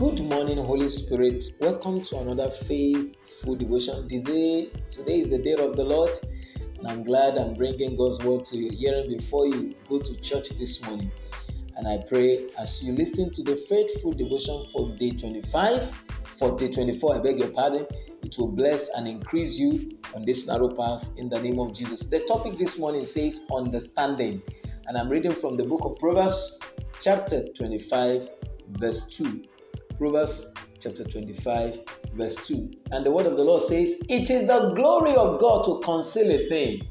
Good morning, Holy Spirit. Welcome to another faithful devotion. Today, today is the day of the Lord, and I'm glad I'm bringing God's word to your hearing before you go to church this morning. And I pray as you listen to the faithful devotion for day 25, for day 24, I beg your pardon, it will bless and increase you on this narrow path in the name of Jesus. The topic this morning says understanding, and I'm reading from the book of Proverbs, chapter 25, verse 2. Proverbs chapter 25, verse 2. And the word of the Lord says, It is the glory of God to conceal a thing,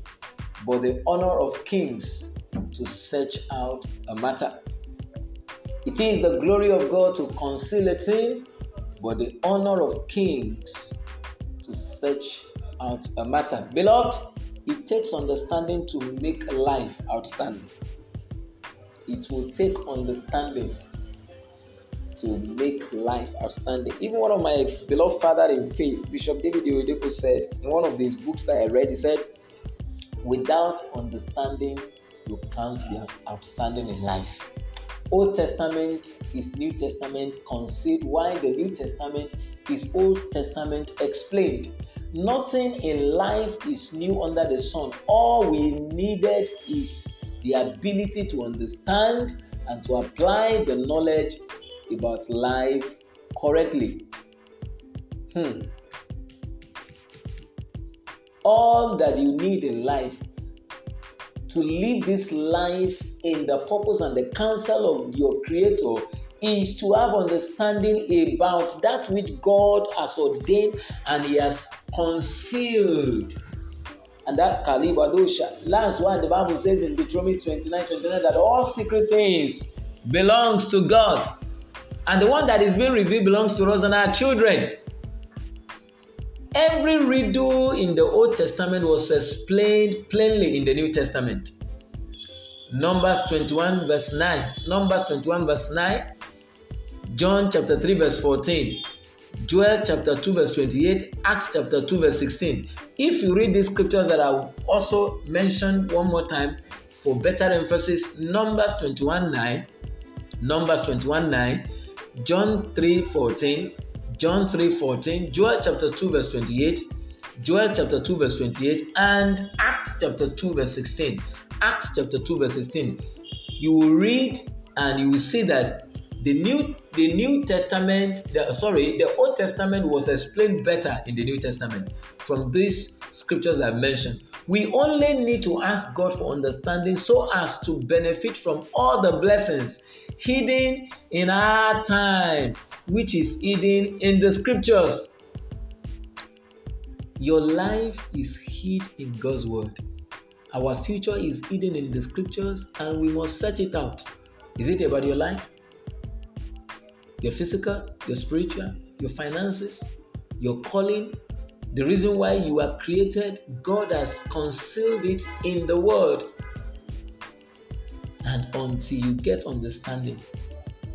but the honor of kings to search out a matter. It is the glory of God to conceal a thing, but the honor of kings to search out a matter. Beloved, it takes understanding to make life outstanding. It will take understanding to make life outstanding. Even one of my beloved father in faith, Bishop David Oyedepo said in one of these books that I read, he said, without understanding, you can't be outstanding in life. Old Testament is New Testament concealed, while the New Testament is Old Testament explained. Nothing in life is new under the sun. All we needed is the ability to understand and to apply the knowledge about life correctly. Hmm. All that you need in life to live this life in the purpose and the counsel of your Creator is to have understanding about that which God has ordained and He has concealed. And that Kalibadosha. That's why the Bible says in Deuteronomy 29 29 that all secret things belongs to God. And the one that is being revealed belongs to us and our children. Every riddle in the Old Testament was explained plainly in the New Testament. Numbers 21, verse 9. Numbers 21, verse 9. John chapter 3, verse 14. Joel chapter 2, verse 28. Acts chapter 2, verse 16. If you read these scriptures that I also mentioned one more time for better emphasis, Numbers 21, 9. Numbers 21, 9. John 3 14, John 3 14, Joel chapter 2, verse 28, Joel chapter 2, verse 28, and Acts chapter 2, verse 16. Acts chapter 2, verse 16. You will read and you will see that the new the New Testament, the, sorry, the Old Testament was explained better in the New Testament from these scriptures I mentioned. We only need to ask God for understanding so as to benefit from all the blessings hidden in our time, which is hidden in the scriptures. Your life is hid in God's word. Our future is hidden in the scriptures, and we must search it out. Is it about your life? Your physical, your spiritual, your finances, your calling, the reason why you are created, God has concealed it in the Word. And until you get understanding,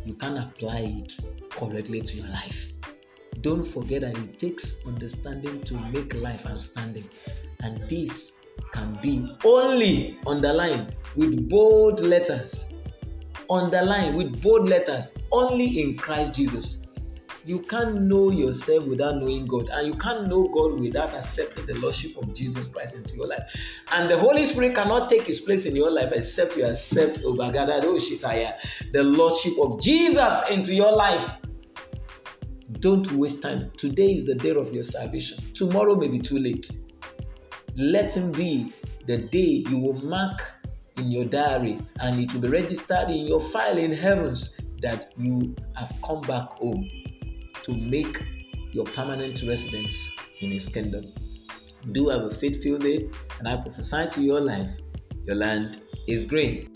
you can apply it correctly to your life. Don't forget that it takes understanding to make life outstanding. And this can be only underlined with bold letters. Underlined with bold letters only in Christ Jesus you can't know yourself without knowing God, and you can't know God without accepting the Lordship of Jesus Christ into your life. And the Holy Spirit cannot take his place in your life except you accept oh uh, the Lordship of Jesus into your life. Don't waste time. Today is the day of your salvation. Tomorrow may be too late. Let him be the day you will mark in your diary and it will be registered in your file in heavens that you have come back home to make your permanent residence in His kingdom. Do have a faithful day, and I prophesy to your life your land is green.